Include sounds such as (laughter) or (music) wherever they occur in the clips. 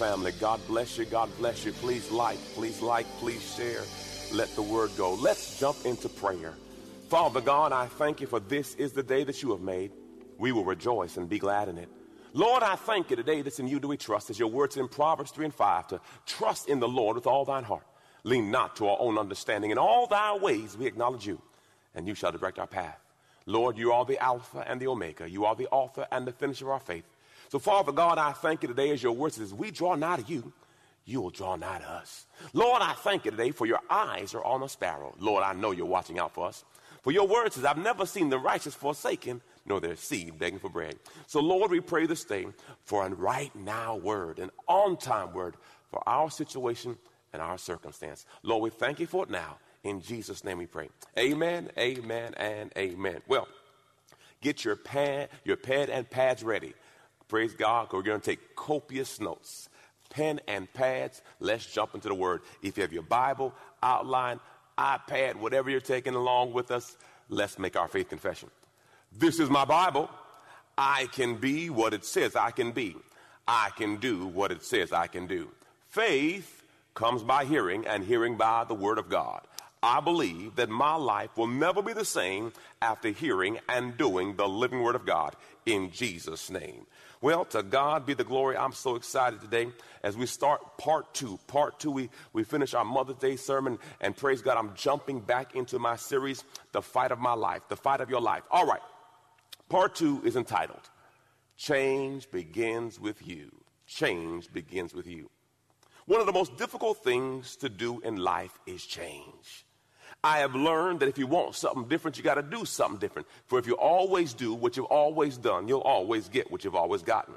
family. God bless you. God bless you. Please like, please like, please share. Let the word go. Let's jump into prayer. Father God, I thank you for this is the day that you have made. We will rejoice and be glad in it. Lord, I thank you today that's in you do we trust, as your words in Proverbs 3 and 5, to trust in the Lord with all thine heart. Lean not to our own understanding. In all thy ways we acknowledge you, and you shall direct our path. Lord, you are the Alpha and the Omega. You are the author and the finisher of our faith. So, Father God, I thank you today as your word says, we draw nigh to you, you will draw nigh to us. Lord, I thank you today for your eyes are on a sparrow. Lord, I know you're watching out for us. For your word says, I've never seen the righteous forsaken, nor their seed begging for bread. So, Lord, we pray this day for a right now word, an on time word for our situation and our circumstance. Lord, we thank you for it now. In Jesus' name we pray. Amen, amen, and amen. Well, get your pad, your pad and pads ready. Praise God, we're going to take copious notes. Pen and pads, let's jump into the word. If you have your Bible, outline, iPad, whatever you're taking along with us, let's make our faith confession. This is my Bible. I can be what it says I can be. I can do what it says I can do. Faith comes by hearing, and hearing by the Word of God. I believe that my life will never be the same after hearing and doing the living Word of God in Jesus' name. Well, to God be the glory. I'm so excited today as we start part two. Part two, we, we finish our Mother's Day sermon, and praise God, I'm jumping back into my series, The Fight of My Life, The Fight of Your Life. All right, part two is entitled, Change Begins with You. Change Begins with You. One of the most difficult things to do in life is change. I have learned that if you want something different, you got to do something different. For if you always do what you've always done, you'll always get what you've always gotten.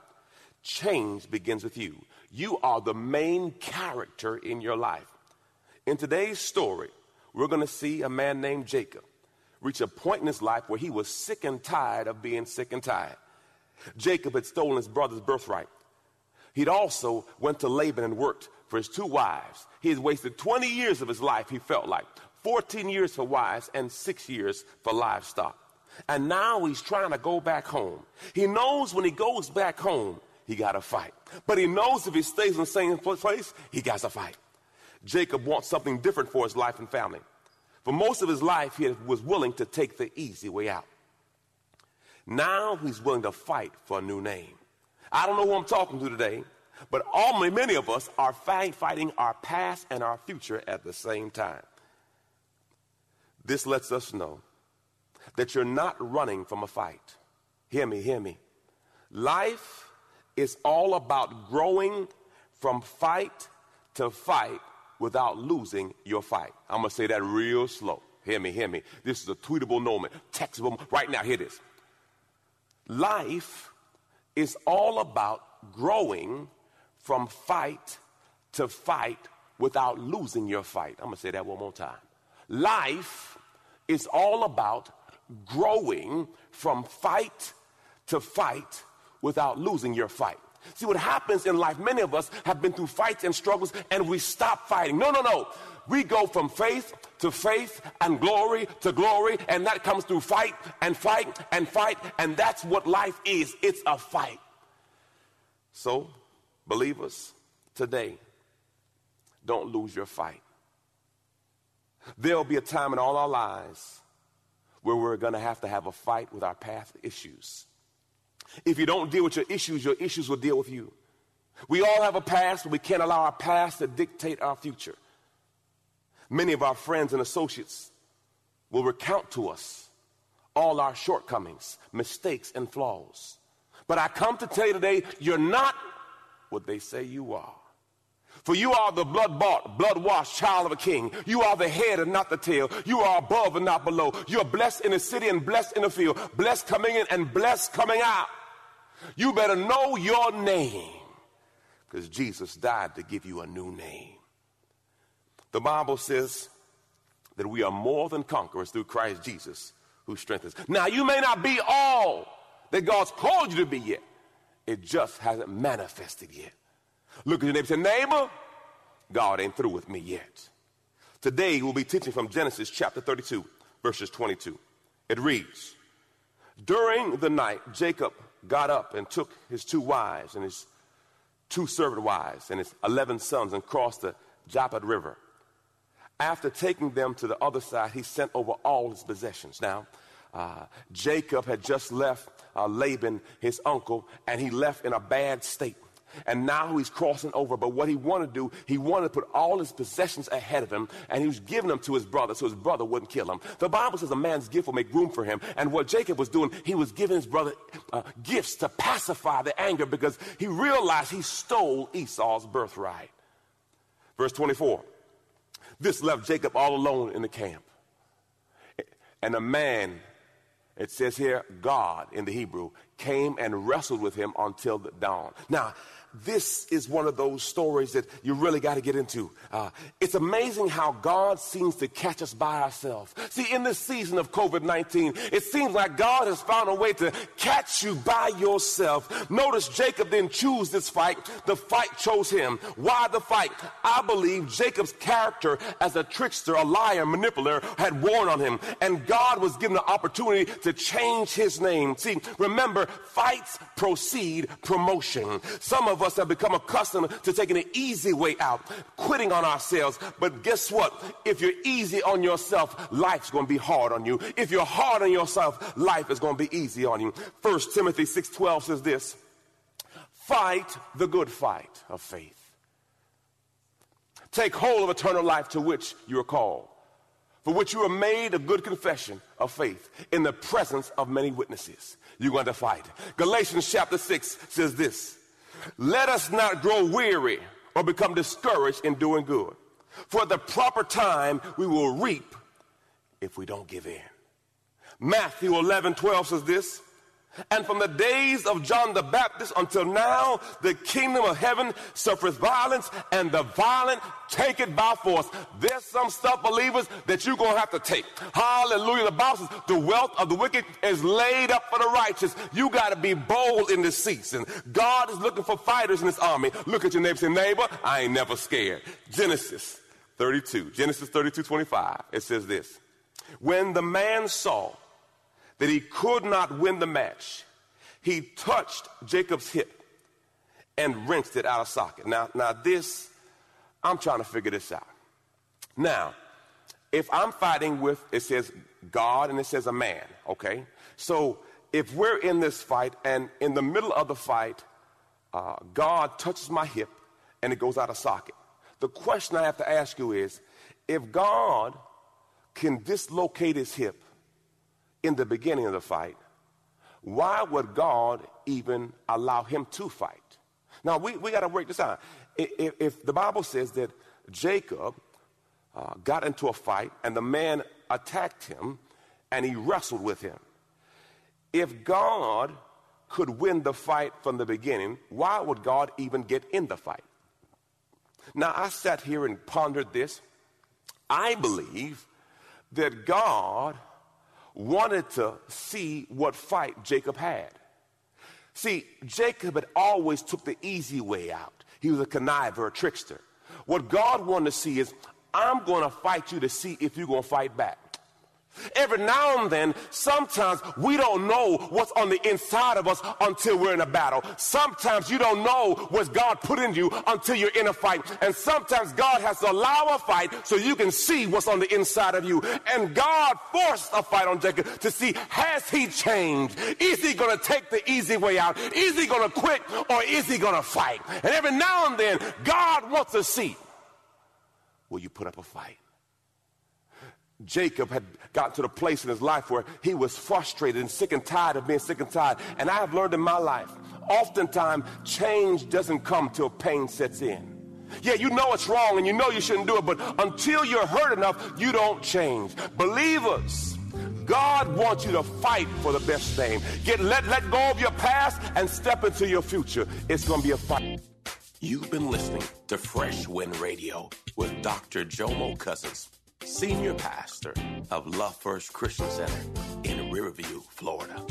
Change begins with you. You are the main character in your life. In today's story, we're going to see a man named Jacob reach a point in his life where he was sick and tired of being sick and tired. Jacob had stolen his brother's birthright. He'd also went to Laban and worked for his two wives. He had wasted 20 years of his life, he felt like, 14 years for wives and six years for livestock. And now he's trying to go back home. He knows when he goes back home, he got to fight. But he knows if he stays in the same place, he got to fight. Jacob wants something different for his life and family. For most of his life, he was willing to take the easy way out. Now he's willing to fight for a new name. I don't know who I'm talking to today, but all, many of us are fighting our past and our future at the same time. This lets us know that you're not running from a fight. Hear me, hear me. Life is all about growing from fight to fight without losing your fight. I'm going to say that real slow. Hear me, hear me. This is a tweetable moment, textable. Right now, hear this. Life is all about growing from fight to fight without losing your fight. I'm going to say that one more time. Life is all about growing from fight to fight without losing your fight. See what happens in life, many of us have been through fights and struggles and we stop fighting. No, no, no. We go from faith to faith and glory to glory, and that comes through fight and fight and fight, and that's what life is. It's a fight. So, believers, today, don't lose your fight. There'll be a time in all our lives where we're going to have to have a fight with our past issues. If you don't deal with your issues, your issues will deal with you. We all have a past, but we can't allow our past to dictate our future. Many of our friends and associates will recount to us all our shortcomings, mistakes, and flaws. But I come to tell you today, you're not what they say you are. For you are the blood bought, blood washed child of a king. You are the head and not the tail. You are above and not below. You are blessed in the city and blessed in the field. Blessed coming in and blessed coming out. You better know your name because Jesus died to give you a new name. The Bible says that we are more than conquerors through Christ Jesus who strengthens. Now, you may not be all that God's called you to be yet, it just hasn't manifested yet. Look at your neighbor and say, Neighbor, God ain't through with me yet. Today we'll be teaching from Genesis chapter 32, verses 22. It reads During the night, Jacob got up and took his two wives and his two servant wives and his 11 sons and crossed the Jabbok River. After taking them to the other side, he sent over all his possessions. Now, uh, Jacob had just left uh, Laban, his uncle, and he left in a bad state. And now he's crossing over. But what he wanted to do, he wanted to put all his possessions ahead of him, and he was giving them to his brother so his brother wouldn't kill him. The Bible says a man's gift will make room for him. And what Jacob was doing, he was giving his brother uh, gifts to pacify the anger because he realized he stole Esau's birthright. Verse 24. This left Jacob all alone in the camp. And a man, it says here, God in the Hebrew, came and wrestled with him until the dawn. Now, this is one of those stories that you really got to get into. Uh, it's amazing how God seems to catch us by ourselves. See, in this season of COVID 19, it seems like God has found a way to catch you by yourself. Notice Jacob didn't choose this fight, the fight chose him. Why the fight? I believe Jacob's character as a trickster, a liar, manipulator had worn on him, and God was given the opportunity to change his name. See, remember, fights proceed promotion. Some of us have become accustomed to taking an easy way out, quitting on ourselves. But guess what? If you're easy on yourself, life's going to be hard on you. If you're hard on yourself, life is going to be easy on you. First Timothy 6:12 says this: Fight the good fight of faith. Take hold of eternal life to which you are called, for which you are made a good confession of faith in the presence of many witnesses. You're going to fight. Galatians chapter 6 says this let us not grow weary or become discouraged in doing good. For the proper time, we will reap if we don't give in. Matthew 11, 12 says this and from the days of John the Baptist until now, the kingdom of heaven suffers violence, and the violent take it by force. There's some stuff, believers, that you're going to have to take. Hallelujah. The Bible says the wealth of the wicked is laid up for the righteous. You got to be bold in this season. God is looking for fighters in this army. Look at your neighbor say, neighbor, I ain't never scared. Genesis 32, Genesis 32, 25. It says this. When the man saw that he could not win the match, he touched Jacob's hip and wrenched it out of socket. Now, now this, I'm trying to figure this out. Now, if I'm fighting with, it says God and it says a man, okay? So if we're in this fight and in the middle of the fight, uh, God touches my hip and it goes out of socket. The question I have to ask you is if God can dislocate his hip in the beginning of the fight, why would God even allow him to fight? Now, we, we got to work this out. If, if, the Bible says that Jacob uh, got into a fight and the man attacked him and he wrestled with him, if God could win the fight from the beginning, why would God even get in the fight? Now, I sat here and pondered this. I believe that God wanted to see what fight Jacob had. See, Jacob had always took the easy way out. He was a conniver, a trickster. What God wanted to see is, I'm going to fight you to see if you're going to fight back. Every now and then, sometimes we don't know what's on the inside of us until we're in a battle. Sometimes you don't know what God put in you until you're in a fight. And sometimes God has to allow a fight so you can see what's on the inside of you. And God forced a fight on Jacob to see, has he changed? Is he going to take the easy way out? Is he going to quit or is he going to fight? And every now and then, God wants to see, will you put up a fight? Jacob had got to the place in his life where he was frustrated and sick and tired of being sick and tired. And I have learned in my life, oftentimes change doesn't come till pain sets in. Yeah, you know it's wrong and you know you shouldn't do it, but until you're hurt enough, you don't change. Believers, God wants you to fight for the best thing. Get let let go of your past and step into your future. It's to be a fight. You've been listening to Fresh Wind Radio with Dr. Jomo Cousins, senior pastor of Love First Christian Center in Riverview, Florida.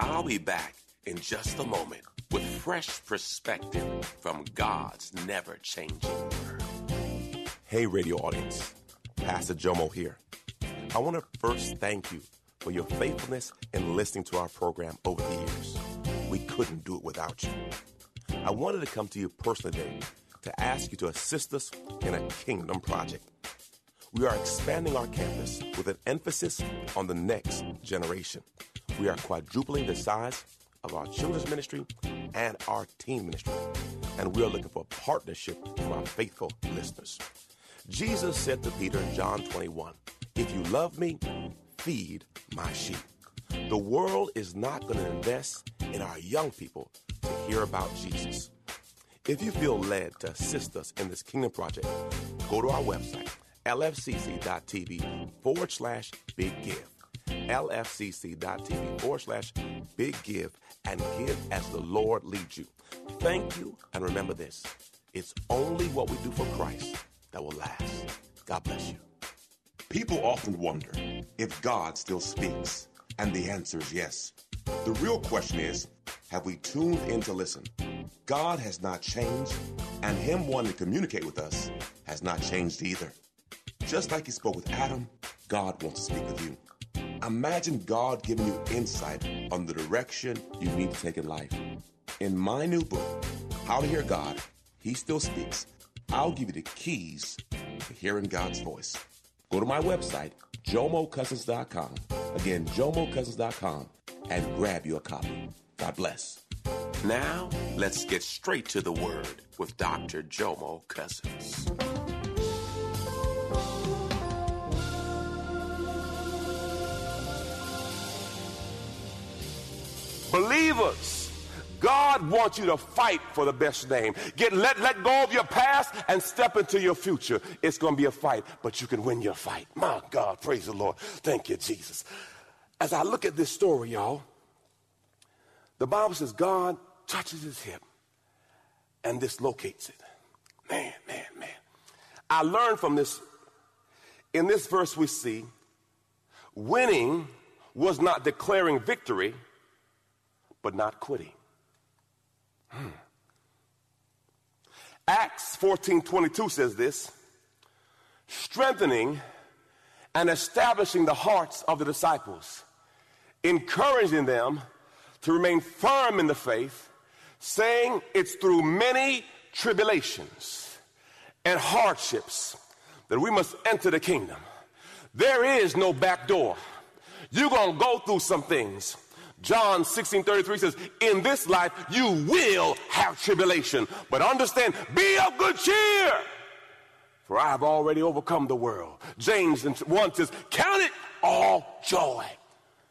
I'll be back in just a moment with fresh perspective from God's never changing word. Hey, radio audience, Pastor Jomo here. I want to first thank you for your faithfulness in listening to our program over the years. We couldn't do it without you. I wanted to come to you personally today to ask you to assist us in a kingdom project. We are expanding our campus with an emphasis on the next generation. We are quadrupling the size of our children's ministry and our teen ministry, and we are looking for partnership from our faithful listeners. Jesus said to Peter in John 21, If you love me, feed my sheep. The world is not going to invest in our young people to hear about Jesus. If you feel led to assist us in this kingdom project, go to our website, lfcc.tv forward slash big give. lfcc.tv forward slash big give and give as the Lord leads you. Thank you, and remember this it's only what we do for Christ that will last. God bless you. People often wonder if God still speaks, and the answer is yes. The real question is have we tuned in to listen? God has not changed, and Him wanting to communicate with us has not changed either. Just like He spoke with Adam, God wants to speak with you. Imagine God giving you insight on the direction you need to take in life. In my new book, How to Hear God, He Still Speaks, I'll give you the keys to hearing God's voice. Go to my website, jomocousins.com. Again, jomocousins.com and grab your copy. God bless. Now, let's get straight to the word with Dr. Jomo Cousins. Believers, God wants you to fight for the best name. Get let let go of your past and step into your future. It's going to be a fight, but you can win your fight. My God, praise the Lord. Thank you, Jesus. As I look at this story, y'all, the Bible says God touches his hip and dislocates it. Man, man, man. I learned from this. In this verse, we see winning was not declaring victory, but not quitting. Hmm. Acts 14 22 says this strengthening and establishing the hearts of the disciples, encouraging them to remain firm in the faith, saying it's through many tribulations and hardships that we must enter the kingdom. There is no back door. You're going to go through some things. John 16 33 says, In this life you will have tribulation, but understand, be of good cheer, for I have already overcome the world. James 1 says, Count it all joy.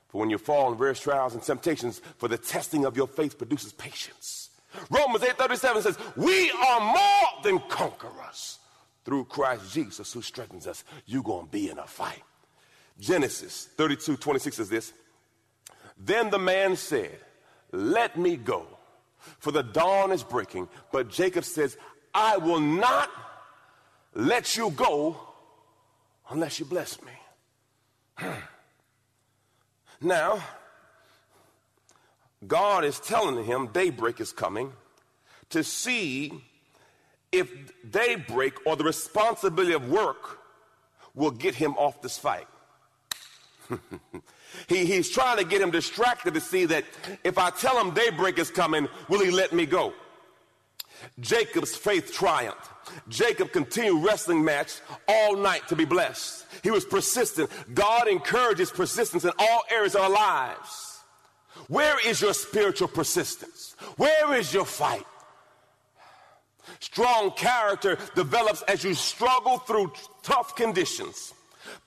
For when you fall in various trials and temptations, for the testing of your faith produces patience. Romans 8:37 says, "We are more than conquerors through Christ Jesus who strengthens us." You're going to be in a fight. Genesis 32:26 says this, "Then the man said, "Let me go, for the dawn is breaking." But Jacob says, "I will not let you go unless you bless me." (clears throat) Now, God is telling him daybreak is coming to see if daybreak or the responsibility of work will get him off this fight. (laughs) he, he's trying to get him distracted to see that if I tell him daybreak is coming, will he let me go? Jacob's faith triumphed. Jacob continued wrestling match all night to be blessed. He was persistent. God encourages persistence in all areas of our lives. Where is your spiritual persistence? Where is your fight? Strong character develops as you struggle through tough conditions.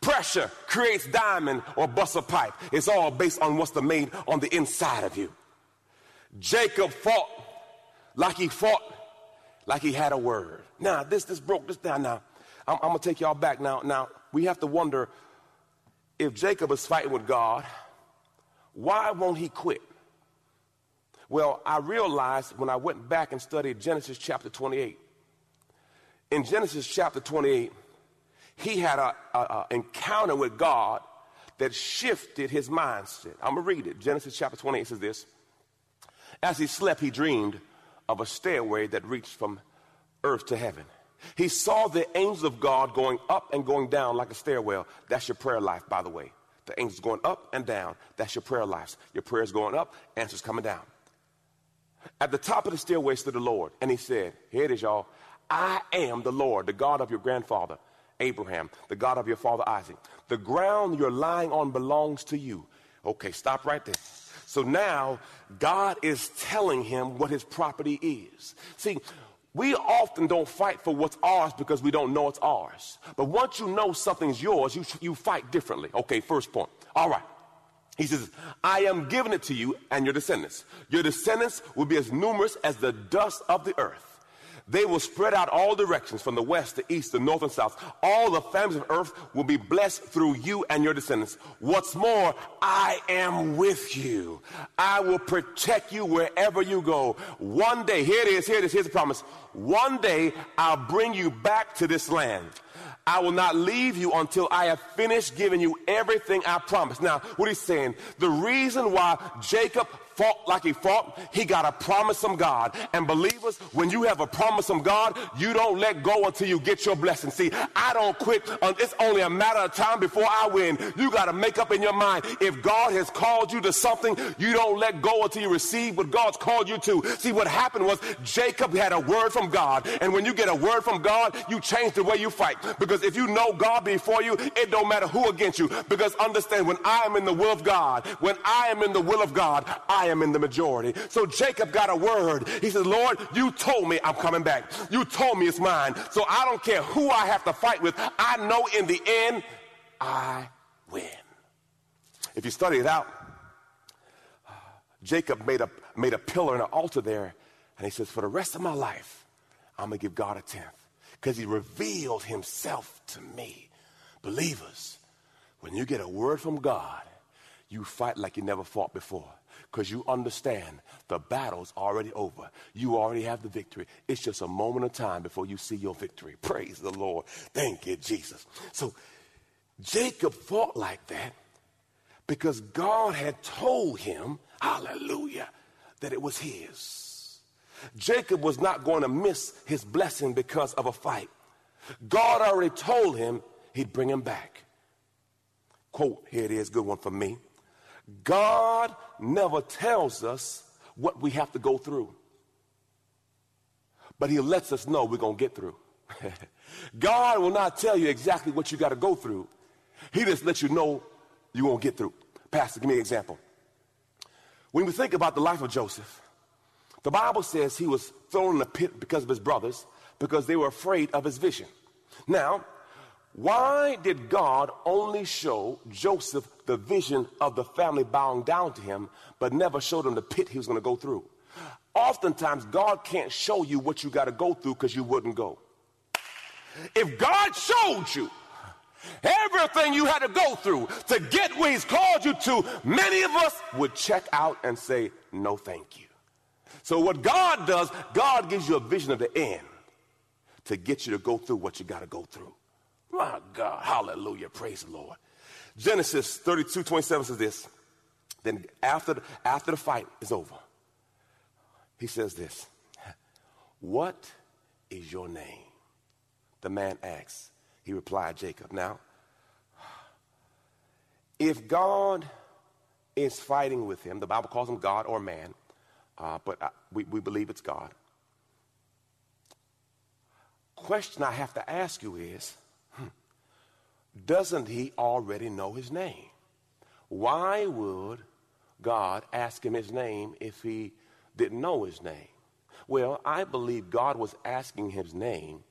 Pressure creates diamond or bust a pipe. It's all based on what's the made on the inside of you. Jacob fought like he fought like he had a word. Now, this, this broke this down. Now, I'm, I'm going to take y'all back. Now, now, we have to wonder if Jacob is fighting with God, why won't he quit? Well, I realized when I went back and studied Genesis chapter 28. In Genesis chapter 28, he had an encounter with God that shifted his mindset. I'm going to read it. Genesis chapter 28 says this As he slept, he dreamed of a stairway that reached from earth to heaven. He saw the angels of God going up and going down like a stairwell. That's your prayer life, by the way. The angels going up and down. That's your prayer life. Your prayers going up, answers coming down. At the top of the stairway stood the Lord, and he said, Here it is, y'all. I am the Lord, the God of your grandfather Abraham, the God of your father Isaac. The ground you're lying on belongs to you. Okay, stop right there. So now God is telling him what his property is. See, we often don't fight for what's ours because we don't know it's ours. But once you know something's yours, you, you fight differently. Okay, first point. All right. He says, I am giving it to you and your descendants. Your descendants will be as numerous as the dust of the earth. They will spread out all directions from the west to east, the north and south. All the families of earth will be blessed through you and your descendants. What's more, I am with you. I will protect you wherever you go. One day, here it is, here it is, here's the promise. One day I'll bring you back to this land. I will not leave you until I have finished giving you everything I promised. Now, what he's saying, the reason why Jacob fought like he fought, he got a promise from God. And believers, when you have a promise from God, you don't let go until you get your blessing. See, I don't quit. It's only a matter of time before I win. You got to make up in your mind. If God has called you to something, you don't let go until you receive what God's called you to. See, what happened was Jacob had a word from God. And when you get a word from God, you change the way you fight. Because if you know God before you, it don't matter who against you. Because understand, when I am in the will of God, when I am in the will of God, I am in the majority. So Jacob got a word. He said, Lord, you told me I'm coming back. You told me it's mine. So I don't care who I have to fight with. I know in the end, I win. If you study it out, Jacob made a, made a pillar and an altar there. And he says, For the rest of my life, I'm going to give God a tenth because he revealed himself to me. Believers, when you get a word from God, you fight like you never fought before because you understand the battle's already over. You already have the victory. It's just a moment of time before you see your victory. Praise the Lord. Thank you, Jesus. So Jacob fought like that because God had told him, hallelujah, that it was his. Jacob was not going to miss his blessing because of a fight. God already told him he'd bring him back. Quote, here it is, good one for me. God never tells us what we have to go through, but He lets us know we're going to get through. (laughs) God will not tell you exactly what you got to go through, He just lets you know you're going to get through. Pastor, give me an example. When we think about the life of Joseph, the Bible says he was thrown in a pit because of his brothers because they were afraid of his vision. Now, why did God only show Joseph the vision of the family bowing down to him, but never showed him the pit he was going to go through? Oftentimes, God can't show you what you got to go through because you wouldn't go. If God showed you everything you had to go through to get where He's called you to, many of us would check out and say, No, thank you. So, what God does, God gives you a vision of the end to get you to go through what you got to go through. My God, hallelujah, praise the Lord. Genesis 32 27 says this. Then after the, after the fight is over, he says this What is your name? The man asks. He replied, Jacob. Now, if God is fighting with him, the Bible calls him God or man, uh, but I, we, we believe it's God. Question I have to ask you is doesn't he already know his name? Why would God ask him his name if he didn't know his name? Well, I believe God was asking his name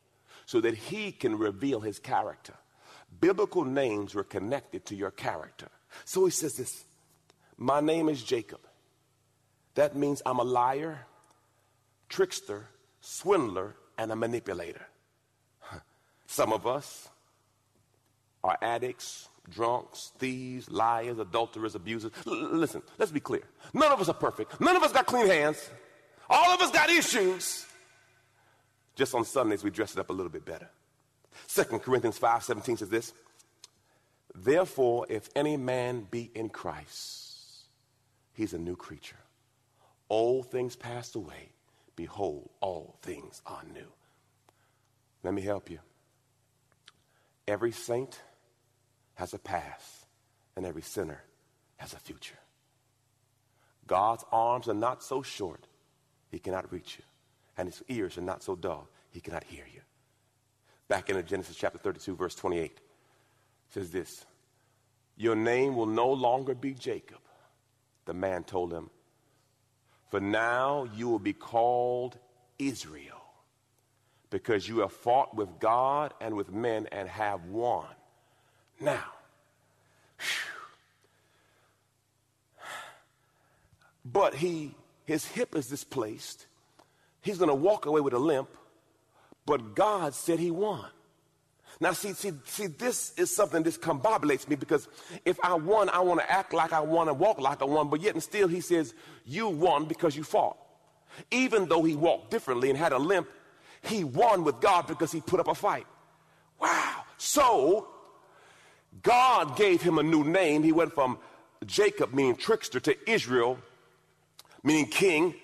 so that he can reveal his character. Biblical names were connected to your character. So he says this My name is Jacob. That means I'm a liar, trickster, swindler, and a manipulator. (laughs) Some of us are addicts, drunks, thieves, liars, adulterers, abusers. L- listen, let's be clear. None of us are perfect. None of us got clean hands. All of us got issues. Just on Sundays, we dress it up a little bit better. 2 Corinthians 5 17 says this Therefore, if any man be in Christ, he's a new creature. Old things passed away. Behold, all things are new. Let me help you. Every saint has a past, and every sinner has a future. God's arms are not so short, he cannot reach you, and his ears are not so dull, he cannot hear you. Back in Genesis chapter 32, verse 28, says this Your name will no longer be Jacob. The man told him, For now you will be called Israel, because you have fought with God and with men and have won. Now, (sighs) but he his hip is displaced. He's going to walk away with a limp, but God said he won. Now, see, see, see, this is something that combobulates me because if I won, I want to act like I won and walk like I won, but yet and still he says, You won because you fought. Even though he walked differently and had a limp, he won with God because he put up a fight. Wow. So, God gave him a new name. He went from Jacob, meaning trickster, to Israel, meaning king.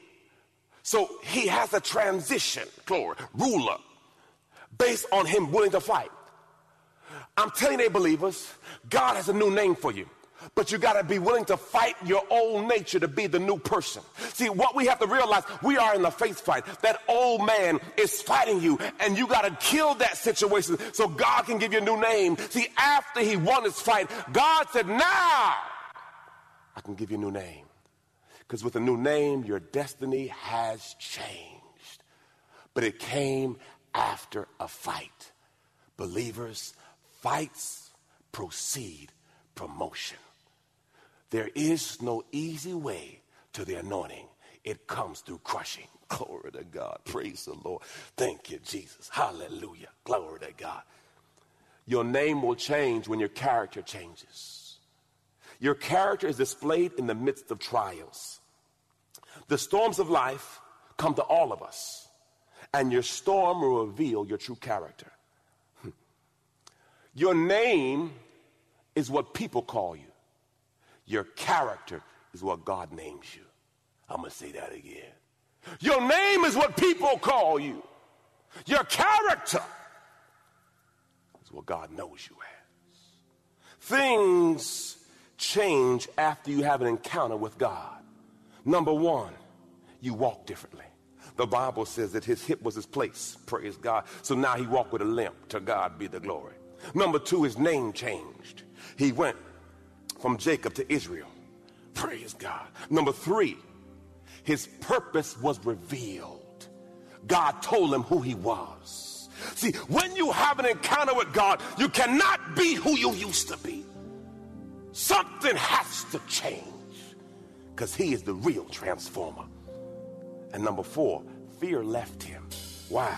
So he has a transition, glory, ruler, based on him willing to fight. I'm telling you, believers, God has a new name for you. But you got to be willing to fight your old nature to be the new person. See, what we have to realize, we are in the faith fight. That old man is fighting you, and you got to kill that situation so God can give you a new name. See, after he won his fight, God said, Now I can give you a new name. Because with a new name, your destiny has changed. But it came after a fight. Believers, fights proceed promotion. There is no easy way to the anointing. It comes through crushing. (laughs) Glory to God. Praise the Lord. Thank you, Jesus. Hallelujah. Glory to God. Your name will change when your character changes. Your character is displayed in the midst of trials. The storms of life come to all of us, and your storm will reveal your true character. Your name is what people call you. Your character is what God names you. I'm going to say that again. Your name is what people call you. Your character is what God knows you as. Things change after you have an encounter with God. Number one, you walk differently. The Bible says that his hip was his place. Praise God. So now he walked with a limp. To God be the glory. Number two, his name changed. He went from Jacob to Israel. Praise God. Number three, his purpose was revealed. God told him who he was. See, when you have an encounter with God, you cannot be who you used to be. Something has to change because he is the real transformer. And number four, fear left him. Why?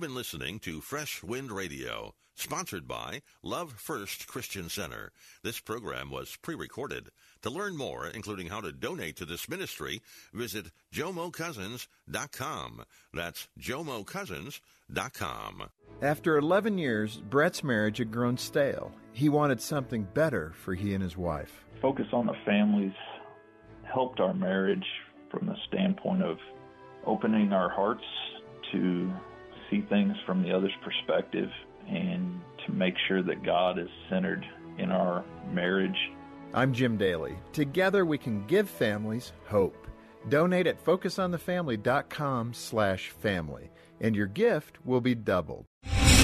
You've been listening to Fresh Wind Radio, sponsored by Love First Christian Center. This program was pre-recorded. To learn more, including how to donate to this ministry, visit jomocousins.com. That's jomocousins.com. After 11 years, Brett's marriage had grown stale. He wanted something better for he and his wife. Focus on the families helped our marriage from the standpoint of opening our hearts to see things from the other's perspective and to make sure that God is centered in our marriage. I'm Jim Daly. Together we can give families hope. Donate at focusonthefamily.com slash family, and your gift will be doubled.